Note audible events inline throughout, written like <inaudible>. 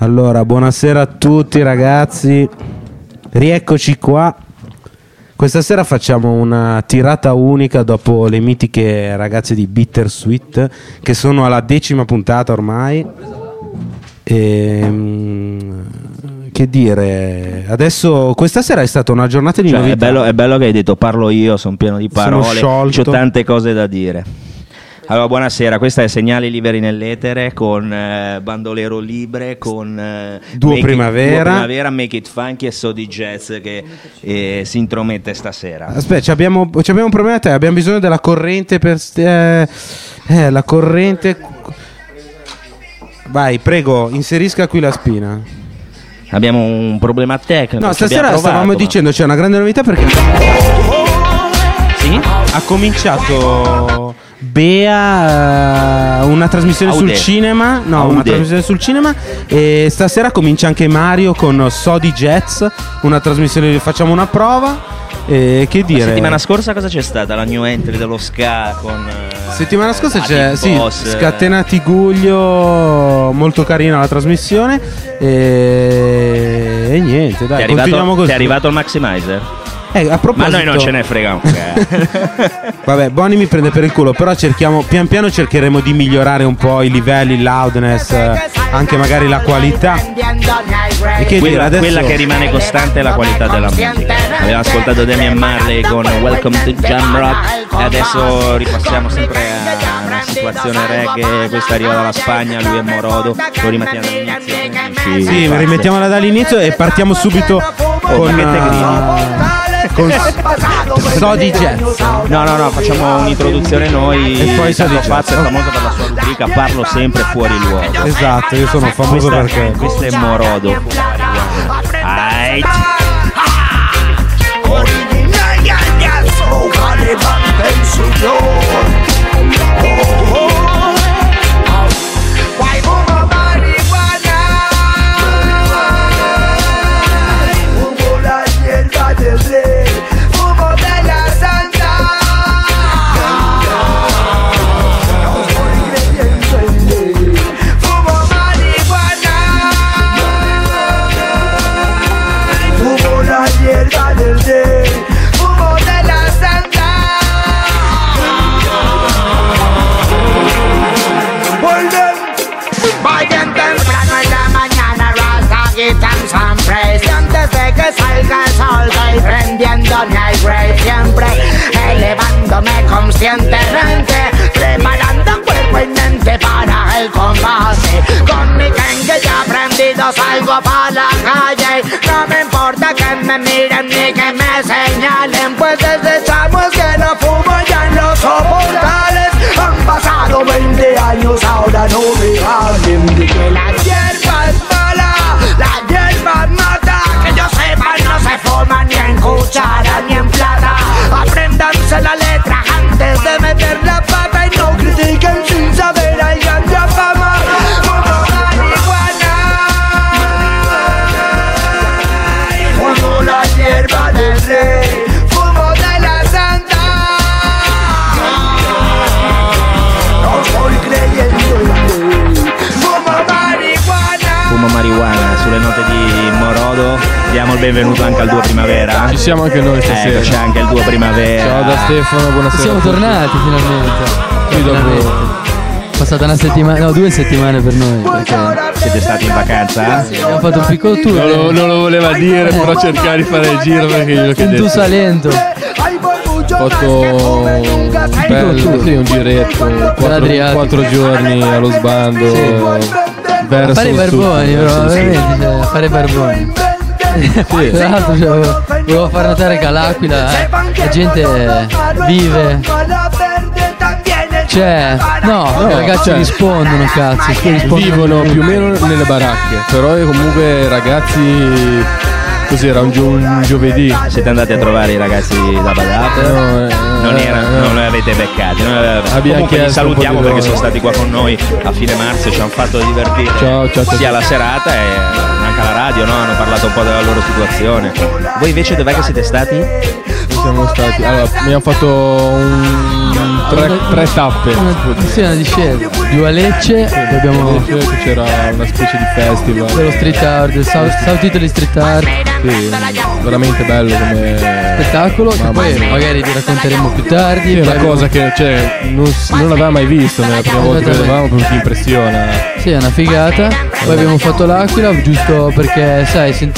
Allora, buonasera a tutti ragazzi, rieccoci qua. Questa sera facciamo una tirata unica dopo le mitiche ragazze di Bittersweet che sono alla decima puntata ormai. Ehm, che dire, adesso questa sera è stata una giornata di Cioè, è, novità. bello, è bello che hai detto parlo io, sono pieno di parole, ho tante cose da dire. Allora, buonasera, questa è Segnali Liberi nell'Etere con eh, Bandolero Libre, con eh, Duo Make It- Primavera. Duo Primavera, Make It Funky e Sodi Jazz che eh, si intromette stasera. Aspetta, ci abbiamo, abbiamo un problema a te, abbiamo bisogno della corrente per... eh, eh, la corrente... Vai, prego, inserisca qui la spina. Abbiamo un problema tecnico. No, stasera provato, stavamo ma- dicendo c'è una grande novità perché Sì? ha cominciato Bea eh, una trasmissione Aude. sul cinema, no, una Aude. trasmissione sul cinema e stasera comincia anche Mario con Sodi Jazz, una trasmissione facciamo una prova e che La dire settimana scorsa cosa c'è stata? La new entry dello ska con... eh, Settimana scorsa la c'è sì, Scatenati Guglio, molto carina la trasmissione e, e niente, Ti è, dai, arrivato, continuiamo così. ti è arrivato il Maximizer? Eh, a Ma proposito, noi non ce ne frega un. <laughs> Vabbè, Boni mi prende per il culo, però cerchiamo, pian piano cercheremo di migliorare un po' i livelli, il loudness, eh, anche magari la qualità. E che dire, quella, adesso quella che rimane costante è la qualità della musica. Abbiamo ascoltato Damian Marley con Welcome to Jam Rock e adesso ripassiamo sempre a una situazione reggae. Questa arriva dalla Spagna, lui è Morodo. Lo rimettiamo dall'inizio. Sì, Sì, rimettiamola dall'inizio e partiamo subito con, ma che eh, con Sodi Jazz. No, no, no, facciamo un'introduzione noi. E poi Sadi Pazzo è famoso per la sua rubrica Parlo sempre fuori luogo. Esatto, io sono famoso Questa, perché questo è Morodo. Ni que me señalen, pues desechamos que no fumo ya en los soportales. Han pasado 20 años, ahora no me hablen de que la hierba es mala, la hierba mata. Que yo sepa, no se forma ni en cuchara ni Diamo il benvenuto anche al duo primavera. Ci siamo anche noi stasera. Ecco, c'è anche il duo primavera. Ciao da Stefano, buonasera. Siamo tornati finalmente. Qui dopo- passata una settimana, no, due settimane per noi. Perché Siete stati in vacanza? abbiamo fatto un piccolo tour. Non lo, non lo voleva dire, però cercare di fare il giro perché glielo un chiedevo. tu salento. Ho fatto un bello, sì, un giretto, quattro, quattro giorni allo sbando. Verso A fare i barboni, verso però, veramente, cioè, a fare i Tra l'altro cioè, volevo- volevo far notare che all'Aquila eh, la gente vive. Cioè, no, i ragazzi cioè, rispondono, cazzo. sì, rispondono. Vivono più o meno nelle baracche, però comunque ragazzi così era un, gio- un giovedì. Siete andati a trovare i ragazzi da Badate? No, eh, Non, erano, no. non li avete beccati. non li avete- li salutiamo perché sono stati qua con noi a fine marzo, ci hanno fatto divertire Ciao, ciao, ciao. sia la serata e anche alla radio, no? hanno parlato un po' della loro situazione. Voi invece dov'è che siete stati? Siamo stati. Allora, abbiamo fatto un, tre, tre tappe. Una, sì, una discesa. Giù a Lecce, poi abbiamo Che c'era una specie di festival. dello street art, del South, South Italy Street Art Sì, veramente bello come spettacolo Mamma poi mia. magari vi racconteremo più tardi. Sì, è una abbiamo- cosa che cioè, non, non aveva mai visto nella prima volta che Esattamente. vedevamo, proprio ti impressiona. Sì, è una figata. Poi abbiamo fatto l'Aquila, giusto perché, sai, sono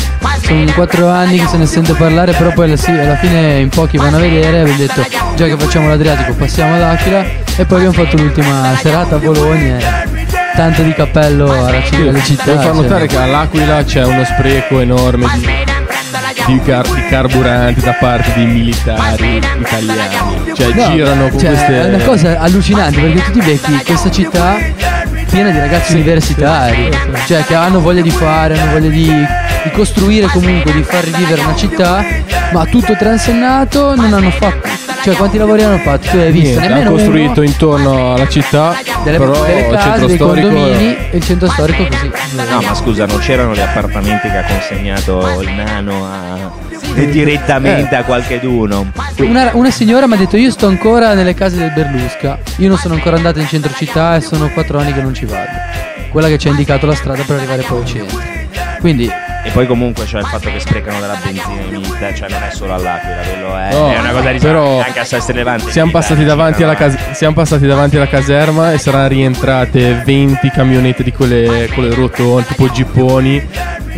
quattro anni che se ne sente parlare, però poi alla, fine in pochi vanno a vedere. Abbiamo detto, già che facciamo l'Adriatico, passiamo all'Aquila. E poi abbiamo fatto l'ultima serata a Bologna. Tanto di cappello alla città. alle città, Devo far cioè. notare che all'Aquila c'è uno spreco enorme di, di, car- di carburante da parte dei militari italiani. Cioè No, girano con cioè, queste... È una cosa allucinante perché tu ti becchi questa città piena di ragazzi universitari, cioè che hanno voglia di fare, hanno voglia di, di costruire comunque, di far rivivere una città, ma tutto transennato, non hanno fatto. Cioè quanti lavori hanno fatto? Tu hai visto? Niente, hanno Nemmeno costruito uno intorno alla città, delle, però delle il case, centro dei storico condomini e il centro storico così. No, ma scusa, non c'erano gli appartamenti che ha consegnato il nano a- direttamente a qualche d'uno. Una, una signora mi ha detto io sto ancora nelle case del Berlusca, io non sono ancora andata in centro città e sono quattro anni che non ci vado. Quella che ci ha indicato la strada per arrivare poi al centro. Quindi E poi comunque c'è il fatto che sprecano della benzina militari, cioè non è solo all'Aquila, quello è, No, è una cosa di però anche a Sestri Levante. Siamo passati, davanti alla cas- siamo passati davanti alla caserma e saranno rientrate 20 camionette di quelle, quelle rotonde, tipo gipponi.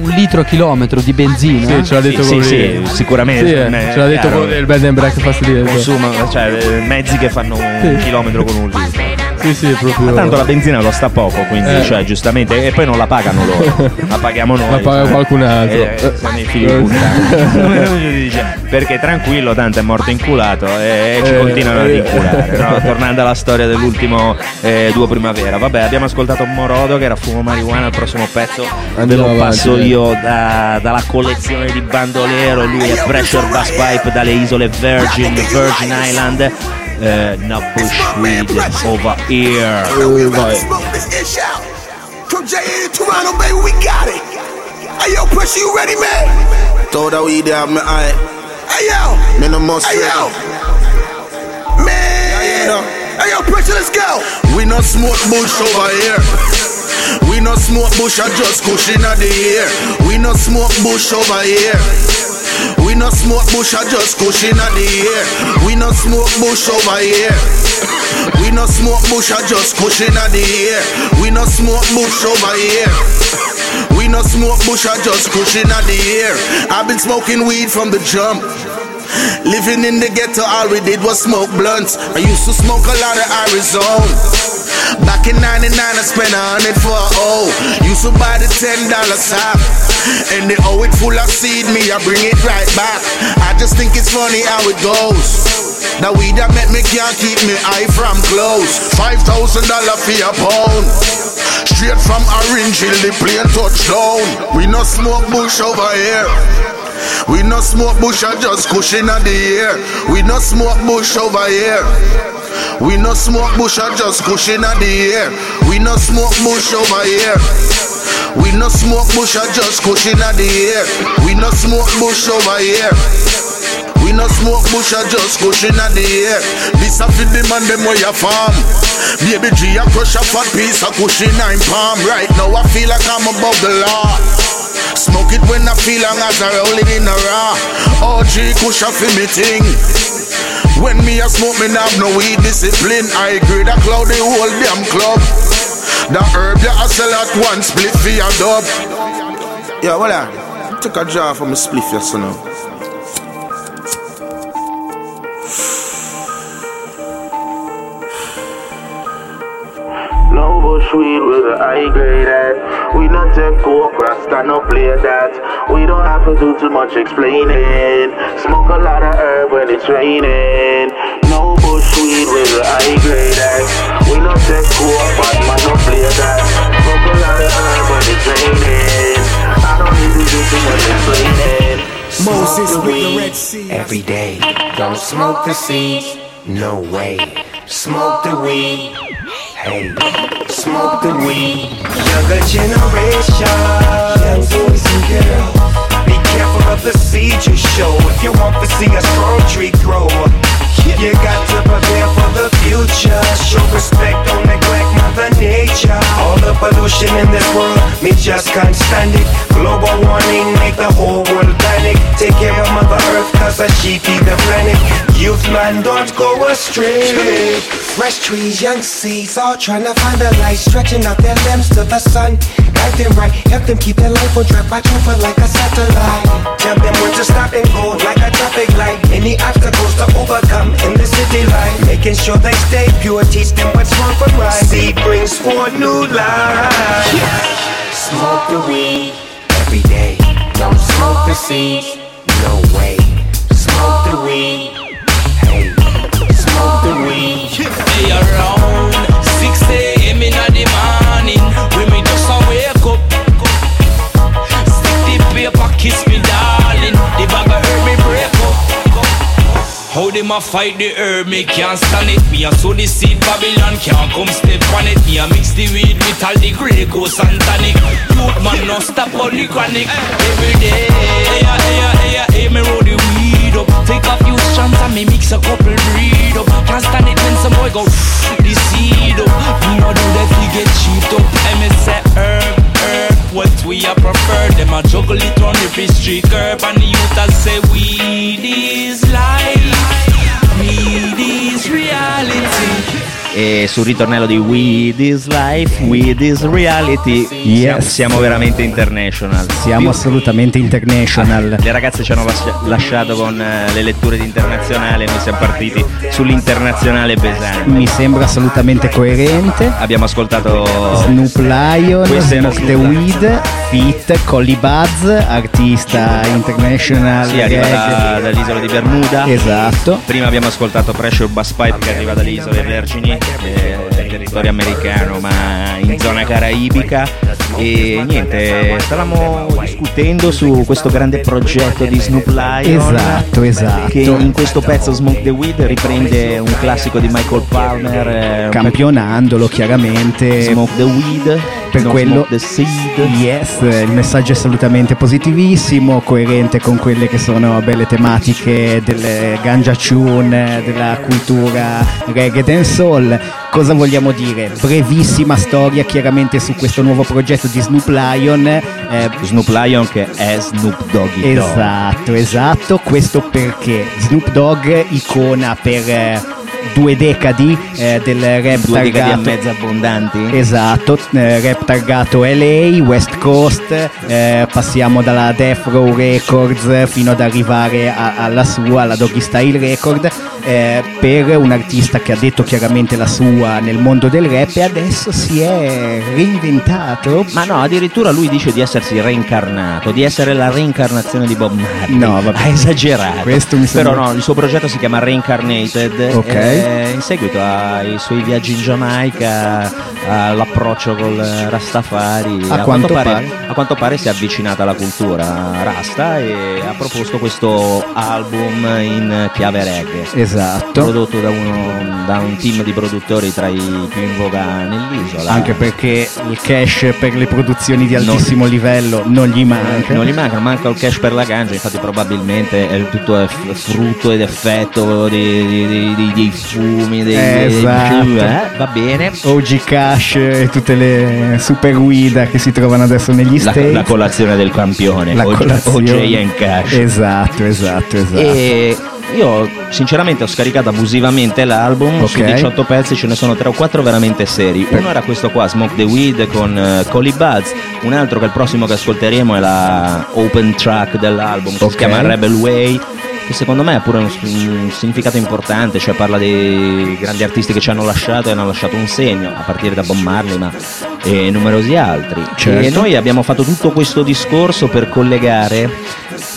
un litro a chilometro di benzina. Sì, ce l'ha detto Sì, quello sì, sì, sicuramente, Sì, eh, ce l'ha detto chiaro. quello del bed and breakfast di consuma, cioè eh, mezzi che fanno un chilometro con un litro. Sì, sì, proprio. Ma tanto la benzina costa poco, quindi Eh. cioè, giustamente, e poi non la pagano loro, la paghiamo noi. La paga cioè. qualcun altro. Eh, siamo i figli di puttana. Perché tranquillo, tanto è morto inculato e ci Eh, continuano ad eh. inculare. no? Tornando alla storia dell'ultimo eh, Duo Primavera. Vabbè, abbiamo ascoltato Morodo che era Fumo Marijuana, il prossimo pezzo ve lo avanti, passo io da- dalla collezione di bandolero, lui è Pressure Bass Pipe dalle isole Virgin, Virgin Island. Eh, no bushweed over here. Out. From JA to Toronto, baby, we got it. Hey yo, push you ready, man? Throw that weed out my eye. Hey yo, man, I'm most hey yo, man. Hey yo, pressure, let's go. We not smoke bush over here. We not smoke bush, I just cushion of the air. We not smoke bush over here. We not smoke bush, I just cushion of the air. We no smoke bush over here. We no smoke bush, I just cushion of the air. We no smoke bush over here. We no smoke bush, I just cushion of the air. I've been smoking weed from the jump. Living in the ghetto, all we did was smoke blunts. I used to smoke a lot of Arizona. Back in 99, I spent a hundred for a a O. Used to buy the ten dollar sack. <laughs> O it full of seed, me, I bring it right back. I just think it's funny how it goes. The weed that make me can't keep me eye from close. Five thousand dollar for a pound. Straight from Orange Hill, the plane touchdown. We no smoke bush over here. We no smoke bush, I just cushion of the air. We no smoke bush over here. We no smoke bush, I just cushion of the air. We no smoke bush over here. We no smoke bush, I just cushion of the air. We no smoke bush over here. We no smoke bush, I just cushion of the air. This a fit the man them where you farm. Baby G, I crush a fat piece of cushion in palm. Right now I feel like I'm above the law. Smoke it when I feel long as I roll it in a raw. OG a fi me ting. When me a smoke, me have no weed discipline. I grade a cloud the whole damn club. The herb that I sell at one split for a dub. Yeah, well, I took a jar from a spliff yesterday. now. No bush weed with a high grade at. We not take coke, rasta no play that. We don't have to do too much explaining. Smoke a lot of herb when it's raining. No bush weed with a high grade. We not coke, but man no play that. Smoke a lot of herb when it's raining. I don't need to do too much explaining. Moses with the Red Sea. Every day. Don't smoke the seeds. No way. Smoke the weed. Hey, smoke the weed. Younger generation. Young boys and girls. Be careful of the seeds you show. If if you want to see a strong tree grow. You got to prepare for the future. Show respect, don't neglect Mother Nature. All the pollution in this world, me just can't stand it. Global warming make the whole world panic. Take care of Mother Earth, cause she feed the planet. Youth man, don't go astray. Fresh trees, young seeds, all trying to find the light, stretching out their limbs to the sun. Guide them right, help them keep their life on track, watch over like a satellite. Tell them when to stop and making sure they stay pure, teach them what's wrong from right. Seed brings forth new life. Smoke the weed every day. Don't smoke the seed. No way. Smoke the weed. Hey, smoke the weed. Hey, around 6 how them a fight the herb, me can't stand it. Me a sow the seed, Babylon can't come step on it. Me a mix the weed with all the Grey Goose and tonic. Youth man no stop on the chronic. Every day, hey, hey, hey, hey, me roll the weed up. Take a few strands and me mix a couple breed up. Can't stand it when some boy go the seed up. Me no do that, we get cheap up. And me say herb, herb What we a prefer? Them a juggle it on every street curb. And the youth a say weed is life E sul ritornello di We This Life, We This Reality, siamo, siamo veramente international. Siamo Più- assolutamente international. Le ragazze ci hanno lascia- lasciato con eh, le letture di internazionale, noi siamo partiti sull'internazionale pesante. Mi sembra assolutamente coerente. Abbiamo ascoltato Snoop Lion, Smoke the Weed, Fit, Collie Buzz, artista international. Sì, arriva da- dall'isola di Bermuda. Esatto. Prima abbiamo ascoltato Pressure Bass Pipe che arriva dalle isole Vergini, eh, territorio americano ma in zona caraibica. E niente, stavamo discutendo su questo grande progetto di Snoop Lion. Esatto, esatto. Che in questo pezzo Smoke the Weed riprende un classico di Michael Palmer. eh, Campionandolo chiaramente. Smoke the Weed. Per non quello- the Seed. Yes, il messaggio è assolutamente positivissimo, coerente con quelle che sono belle tematiche del ganja tune, della cultura reggae dancehall. Cosa vogliamo dire? Brevissima storia chiaramente su questo nuovo progetto di Snoop Lion. eh, Snoop Lion che è Snoop Doggy Dogg. Esatto, esatto, questo perché Snoop Dogg icona per eh, due decadi eh, del rap Due decadi targato mezzo abbondanti. Esatto, eh, rap targato LA, West Coast, eh, passiamo dalla Death Row Records fino ad arrivare a- alla sua, alla Doggy Style Record, eh, per un artista che ha detto chiaramente la sua nel mondo del rap e adesso si è reinventato. Ma no, addirittura lui dice di essersi reincarnato, di essere la reincarnazione di Bob Marley. No, vabbè. Ha esagerato. Questo mi sembra- Però no, il suo progetto si chiama Reincarnated. Ok. eh, in seguito ai suoi viaggi in Giamaica, all'approccio col Rastafari. A quanto pare, pare. a quanto pare si è avvicinato alla cultura Rasta e ha proposto questo album in chiave reggae. Esatto. Prodotto da, uno- da un team di produttori tra i più in voga nell'isola. Anche perché il cash per le produzioni di altissimo livello non gli manca. Non gli manca, manca il cash per la ganja, infatti probabilmente è tutto frutto ed effetto di- di- di- dei fumi, dei, dei- Esatto. eh, va bene. OG Cash e tutte le super guida che si trovano adesso negli La, States. la colazione del campione, La OG colazione. OJ and Cash. Esatto, esatto, esatto. E io sinceramente ho scaricato abusivamente l'album, su Ok. 18 pezzi ce ne sono 3 o 4 veramente seri. Uno era questo qua, Smoke the Weed con uh, Collie Buds, un altro che è il prossimo che ascolteremo è la open track dell'album che Ok. si chiama Rebel Way. Che secondo me ha pure un, un significato importante, cioè parla dei grandi artisti che ci hanno lasciato e hanno lasciato un segno, a partire da Bob Marley ma e numerosi altri. Certo. E noi abbiamo fatto tutto questo discorso per collegare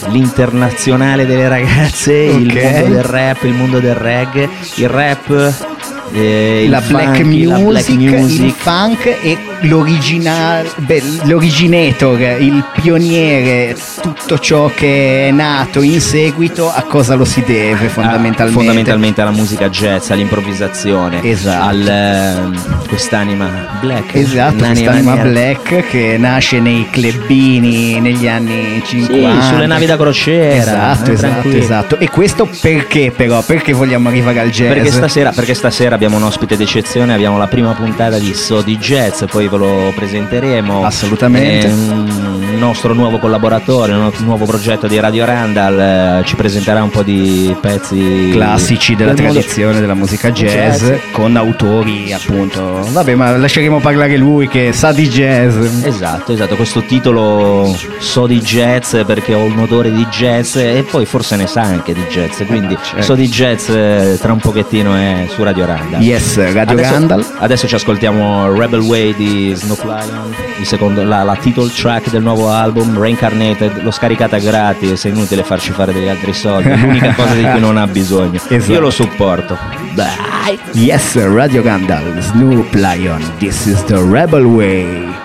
l'internazionale delle ragazze, il Ok. mondo del rap, il mondo del reggae, il rap, eh, il la, black music, la black il music. funk e l'original, beh, l'originator, il pioniere, tutto ciò che è nato in seguito, a cosa lo si deve fondamentalmente? Ah, fondamentalmente alla musica jazz, all'improvvisazione, Esatto. al ehm, quest'anima black. Esatto, quest'anima nera. black che nasce nei clubini negli anni 50. Sì, sulle navi da crociera. Esatto, eh, esatto, esatto. E questo perché però? Perché vogliamo arrivare al jazz? Perché stasera, perché stasera abbiamo un ospite d'eccezione, abbiamo la prima puntata di So di Jazz, poi ve lo presenteremo. Assolutamente. Un nostro nuovo collaboratore, un nuovo progetto di Radio Randall, eh, ci presenterà un po' di pezzi classici della del mondo- tradizione della musica jazz, Jazz. con autori appunto. Vabbè, ma lasceremo parlare lui che sa di jazz. Esatto, esatto, questo titolo so di jazz perché ho un odore di jazz e poi forse ne sa anche di jazz, quindi certo. so di jazz eh, tra un pochettino è su Radio Randall. Yes, Radio adesso, Randall. Adesso ci ascoltiamo Rebel Way di Snoop Lion, il secondo- la, la title track del nuovo album Reincarnated, l'ho scaricata gratis, è inutile farci fare degli altri soldi, è l'unica <laughs> cosa di cui non ha bisogno. Esatto. Io lo supporto. Dai! Yes, Radio Randall, Snoop Lion, this is the Rebel Way.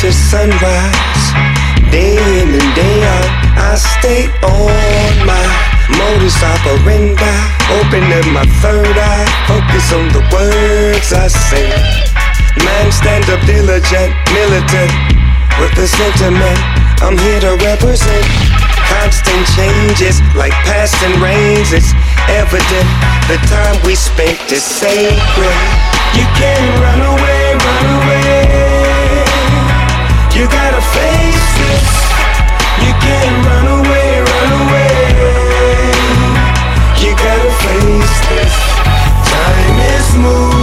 To sunrise, day in and day out, I stay on my modus operandi. Open up my third eye, focus on the words I say. Man, stand up diligent, militant, with the sentiment. I'm here to represent. Constant changes, like passing rains. It's evident the time we spent is sacred. You can't run away, run away. You gotta face this. You can't run away, run away. You gotta face this. Time is moving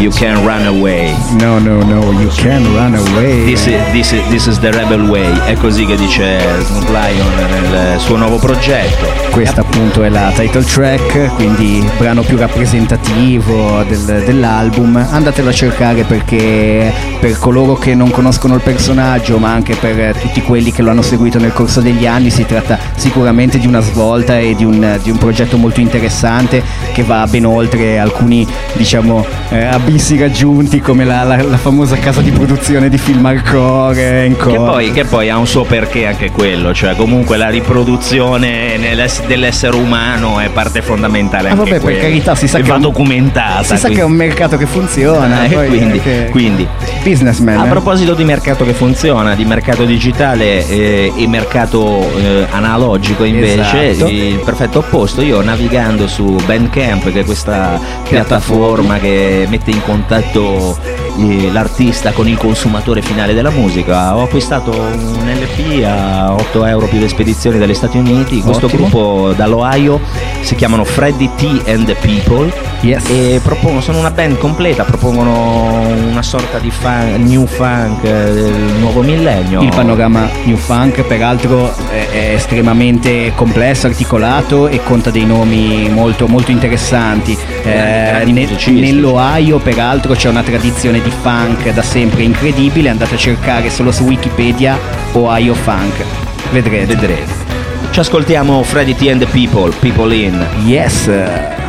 You can run away. No, no, no, you can run away. This is, this is- this is the Rebel Way, è così che dice Snoop Lion nel suo nuovo progetto. Questa appunto è la title track, quindi il brano più rappresentativo del- dell'album. Andatelo a cercare perché per coloro che non conoscono il personaggio, ma anche per tutti quelli che lo hanno seguito nel corso degli anni, si tratta sicuramente di una svolta e di un, di un progetto molto interessante che va ben oltre alcuni, diciamo, eh, abissi raggiunti come la, la- la famosa casa di produzione di film hardcore. Che poi, che poi ha un suo perché anche quello, cioè comunque la riproduzione dell'essere umano è parte fondamentale Ah, vabbè, per carità, si sa E che va un- documentata. Si sa che è un mercato che funziona, Eh, quindi, che- quindi. businessman. A eh. proposito di mercato che funziona, di mercato digitale eh, e mercato eh, analogico invece, Esatto. il perfetto opposto, io navigando su Bandcamp, che è questa piattaforma che mette in contatto eh, l'artista con il consumatore finale della musica, ho acquistato un LP a 8 euro più le spedizioni dagli Stati Uniti, questo Ottimo. gruppo dall'Ohio si chiamano Freddy T and the People Yes. e propongono, sono una band completa, propongono una sorta di fun- new funk eh, del nuovo millennio. Il panorama New Funk peraltro è, estremamente complesso, articolato e conta dei nomi molto, molto interessanti. Eh, ne- nell'Ohio peraltro c'è una tradizione di funk da sempre incredibile, andate a cercare solo su Wikipedia Ohio Funk. Vedrete. Vedrete. Ci ascoltiamo Freddy T and the People, People In. Yes.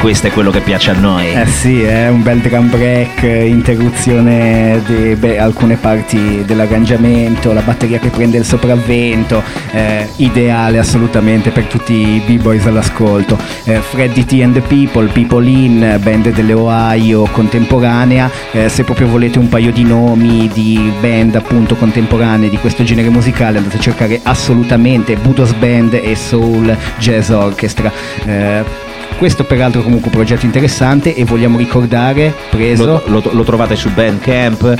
Questo è quello che piace a noi. Eh sì, è un bel drum break, interruzione di beh, alcune parti dell'arrangiamento, la batteria che prende il sopravvento, eh, ideale assolutamente per tutti i b-boys all'ascolto. Eh, Freddy T and the People, People In, band delle Ohio contemporanea, eh, se proprio volete un paio di nomi di band appunto contemporanee di questo genere musicale andate a cercare assolutamente Budos Band e Soul Jazz Orchestra. Eh, questo peraltro è comunque un progetto interessante e vogliamo ricordare, preso... Lo, lo- lo trovate su Bandcamp,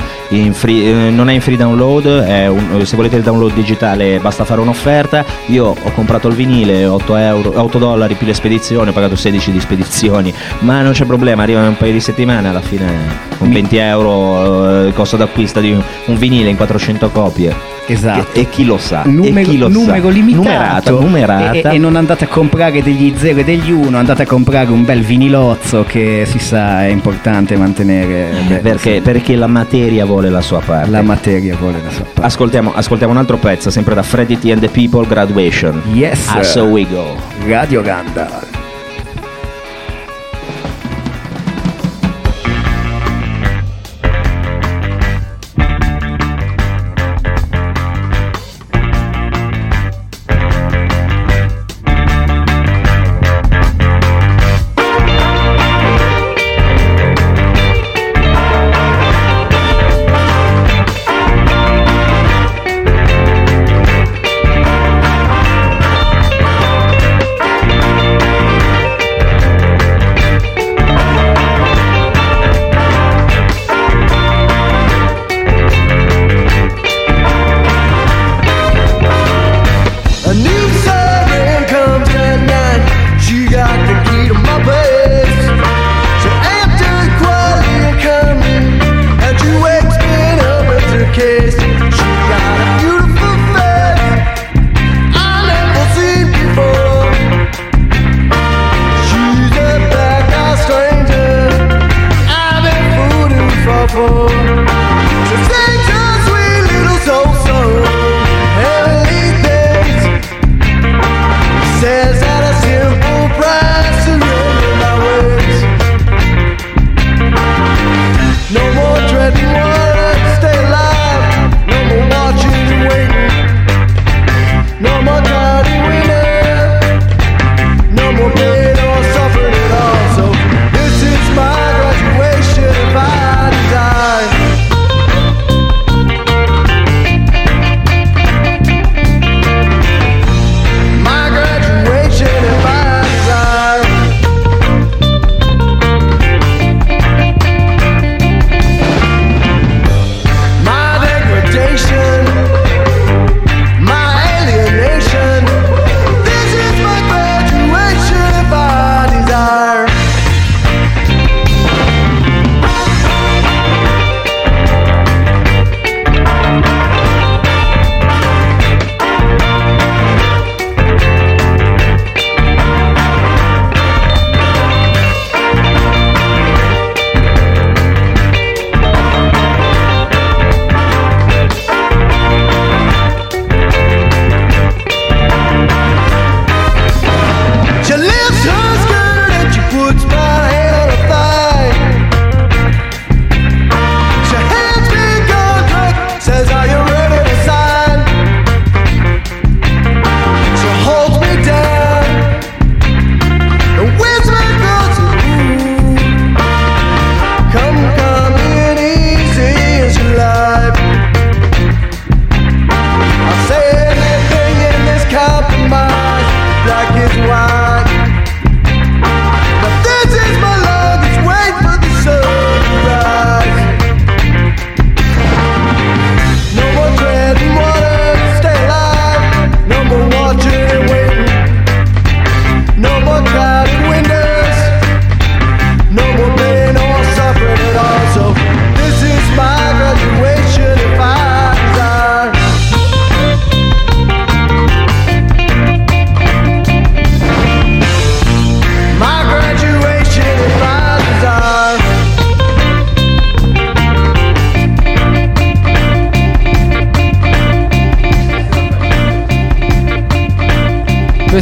free- eh, non è in free download, un- se volete il download digitale basta fare un'offerta. Io ho comprato il vinile, 8, euro, 8 dollari più le spedizioni, ho pagato 16 di spedizioni, ma non c'è problema, arriva in un paio di settimane, alla fine con 20 euro eh, il costo d'acquisto di un, un vinile in 400 copie. Esatto. E, e chi lo sa? numero, chi lo numero sa? limitato numerata, numerata. E, e non andate a comprare degli 0 e degli 1 andate a comprare un bel vinilozzo che si sa è importante mantenere beh, perché, perché la materia vuole la sua parte. la materia vuole la sua parte Ascoltiamo, ascoltiamo un altro pezzo, sempre da Freddy T and the People, Graduation. yes so we go. Radio Gandalf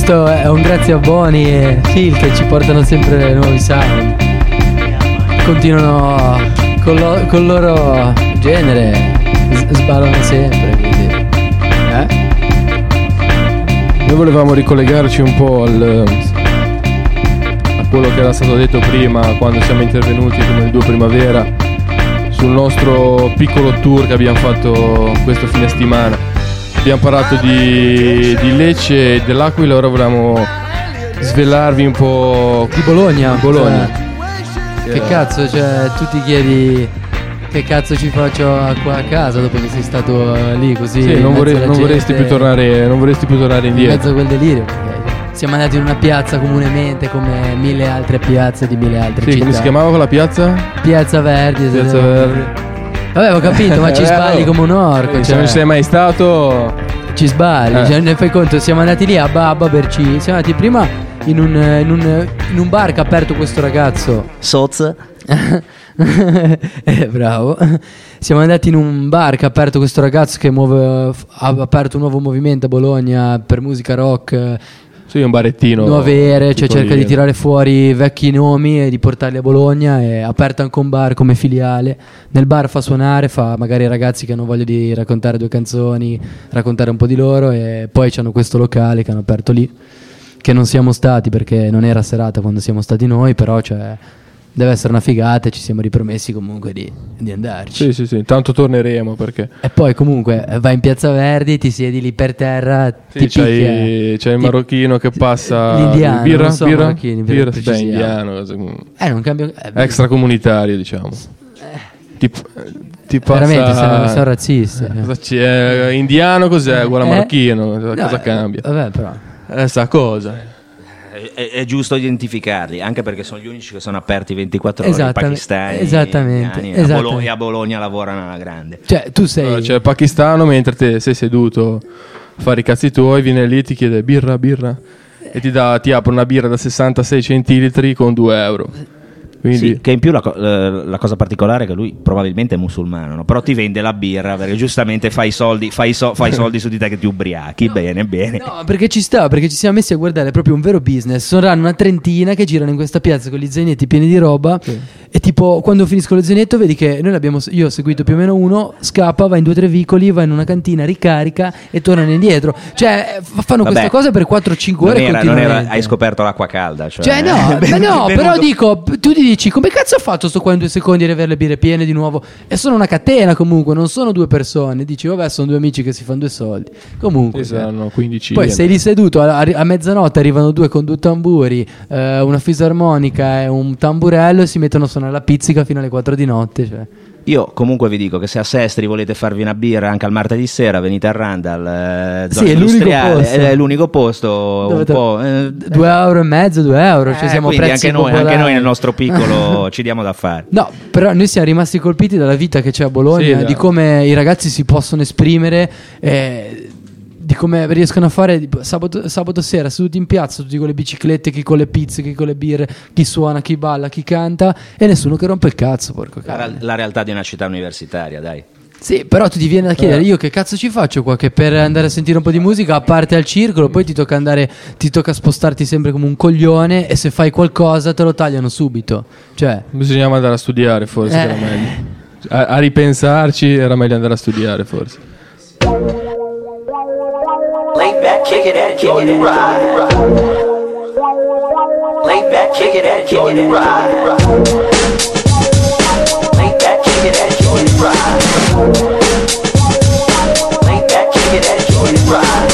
Questo è un grazie a Boni e Phil che ci portano sempre nuovi sound. Continuano con, lo- col loro genere, s- sbarano sempre. Quindi. Eh? Noi volevamo ricollegarci un po' al, a quello che era stato detto prima quando siamo intervenuti come il 2 primavera sul nostro piccolo tour che abbiamo fatto questo fine settimana. Abbiamo parlato di, di Lecce e dell'Aquila, ora volevamo svelarvi un po' Di Bologna. Di Bologna. Cioè, che cazzo, cioè, tu ti chiedi che cazzo ci faccio qua a casa dopo che sei stato eh, lì così. Sì, in non, vorrei- non vorresti tornare, non vorresti più tornare In indietro. mezzo a quel delirio. Siamo andati in una piazza comunemente come mille altre piazze di mille altre Sì, città. come si chiamava quella piazza? Piazza Verdi. Piazza. Verdi. Vabbè, ho capito, ma <laughs> ci Eh, sbagli come un orco. Eh, Se cioè. non ci sei mai stato, Ci sbagli, Eh. cioè, ne fai conto, siamo andati lì a Babba berci. Siamo andati prima in un, in un- in un bar che ha aperto questo ragazzo. Soz. <laughs> eh, bravo. Siamo andati in un bar che ha aperto questo ragazzo che muove, ha aperto un nuovo movimento a Bologna per musica rock. Sì, un barettino. nuove ere, cioè cerca di tirare fuori vecchi nomi e di portarli a Bologna e ha aperto anche un bar come filiale. Nel bar fa suonare, fa magari ragazzi che hanno voglia di raccontare due canzoni, raccontare un po' di loro e poi hanno questo locale che hanno aperto lì, che non siamo stati perché non era serata quando siamo stati noi, però cioè, deve essere una figata e ci siamo ripromessi comunque di, di andarci. Sì, sì, sì, tanto torneremo perché E poi comunque eh, vai in Piazza Verdi, ti siedi lì per terra, sì, ti c'hai, c'hai il marocchino che passa L'indiano, birra, non so, birra, birra, precisiamo. indiano, Eh, non cambia... eh, extracomunitario diciamo. Ti, ti passa Veramente, sono, sono razzisti. Cosa c'è? indiano cos'è? Uguale Eh? marocchino, cosa, No, cosa cambia? Vabbè, però. Eh, sa cosa? È, è- giusto identificarli, anche perché sono gli unici che sono aperti 24 ore, i pakistani, esattamente, gli indiani, a esattamente. Bologna, e a Bologna lavorano alla grande. Cioè, tu sei. Allora, c'è il pakistano mentre te sei seduto a fare i cazzi tuoi, viene lì ti chiede birra, birra e ti, dà, ti apre una birra da 66 centilitri con 2 euro. Quindi Sì, che in più la, eh, la cosa particolare è che lui probabilmente è musulmano, no? però ti vende la birra perché giustamente fai i soldi, fai i so- fai i soldi su di te che ti ubriachi. bene, bene. No, perché ci sta, perché ci siamo messi a guardare proprio un vero business. Saranno una trentina che girano in questa piazza con gli zainetti pieni di roba. E tipo, quando finiscono lo zainetto, vedi che noi l'abbiamo. Io ho seguito più o meno uno, scappa, va in due o tre vicoli, va in una cantina, ricarica e tornano indietro. Cioè, fanno Vabbè, questa cosa per 4-5 Non ore. era- non era- hai scoperto l'acqua calda. Cioè, Cioè, no, Ben- <laughs> ma no, però dico, tu ti dici, come cazzo ha fatto sto qua in due secondi ad avere le birre piene di nuovo? E sono una catena comunque, non sono due persone. Dici, vabbè, sono due amici che si fanno due soldi. Comunque, saranno 15 poi sei lì seduto a, a mezzanotte, arrivano due con due tamburi, eh, una fisarmonica e un tamburello e si mettono a suonare la pizzica fino alle 4 di notte. Cioè. Io comunque vi dico che se a Sestri volete farvi una birra anche al martedì sera, venite a Randall, eh, Sì, è l'unico posto. è l'unico posto un po'... eh, Due euro e mezzo, due euro, cioè eh, siamo prezzi anche noi, anche noi nel nostro piccolo <laughs> ci diamo da fare. No, però noi siamo rimasti colpiti dalla vita che c'è a Bologna, Sì, di da- come i ragazzi si possono esprimere, eh, di come riescono a fare sabato, sabato sera seduti in piazza, tutti con le biciclette, chi con le pizze, chi con le birre, chi suona, chi balla, chi canta e nessuno che rompe il cazzo, porco La, la realtà di una città universitaria, dai. Sì, però tu ti viene da chiedere io che cazzo ci faccio qua che per andare a sentire un po' di musica a parte al circolo, poi ti tocca andare ti tocca spostarti sempre come un coglione e se fai qualcosa te lo tagliano subito. Cioè, Bisognava andare a studiare forse, Eh. era meglio. A, a ripensarci era meglio andare a studiare forse. Lay back, kick it and kick it and ride. Lay back, kick it and kick it and ride. Lay back, kick it and it ride. Lay back, kick it and kick it and ride.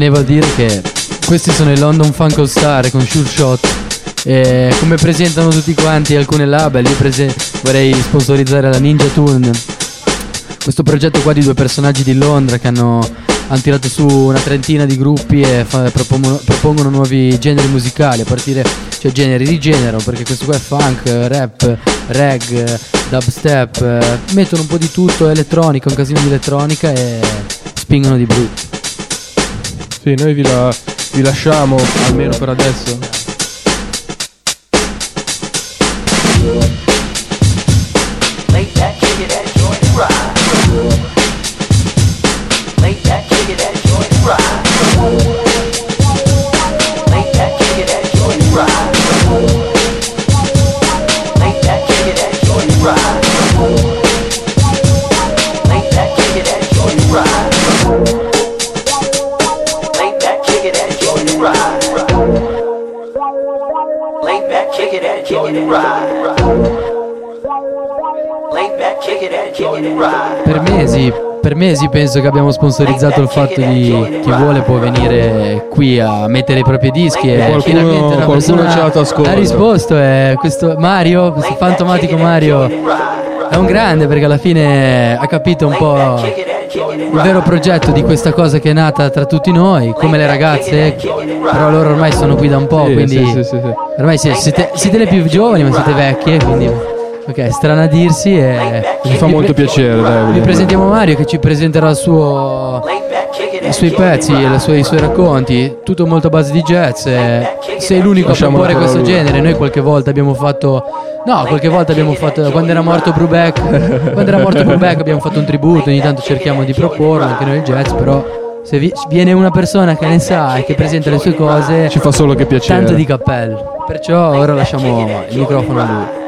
Tenevo a dire che questi sono i London Funk All Star con Sure Shot. E come presentano tutti quanti alcune label, io prese- vorrei sponsorizzare la Ninja Tune. Questo progetto qua di due personaggi di Londra che hanno, hanno tirato su una trentina di gruppi e fa- propongono, propongono nuovi generi musicali, a partire, cioè generi di genere, perché questo qua è funk, rap, reg, dubstep, eh, mettono un po' di tutto, elettronica, un casino di elettronica e spingono di brutto. Sì, noi vi, la- vi lasciamo, almeno per adesso. Mesi, per mesi penso che abbiamo sponsorizzato il fatto di chi vuole può venire qui a mettere i propri dischi e Qualcuno- finalmente una qualcuno persona ha risposto è questo Mario, questo fantomatico Mario. È un grande perché alla fine ha capito un po' il vero progetto di questa cosa che è nata tra tutti noi, come le ragazze, però loro ormai sono qui da un po', Sì, quindi sì, sì, ormai siete, siete le più giovani ma siete vecchie, quindi ok, strana a dirsi e Mi fa molto piacere, dai. vi presentiamo Mario che ci presenterà il suo, i suoi pezzi, le sue- i suoi racconti, tutto molto a base di jazz. e sei l'unico a proporre questo lui. genere. Noi qualche volta abbiamo fatto. No, qualche volta abbiamo fatto. Quando era morto Brubeck, quando era morto Brubeck abbiamo fatto un tributo. Ogni tanto cerchiamo di proporlo anche noi il jazz, però. Se vi- viene una persona che ne sa e che presenta le sue cose, Ci fa solo che piacere. tanto di cappello. Perciò ora lasciamo il microfono a lui.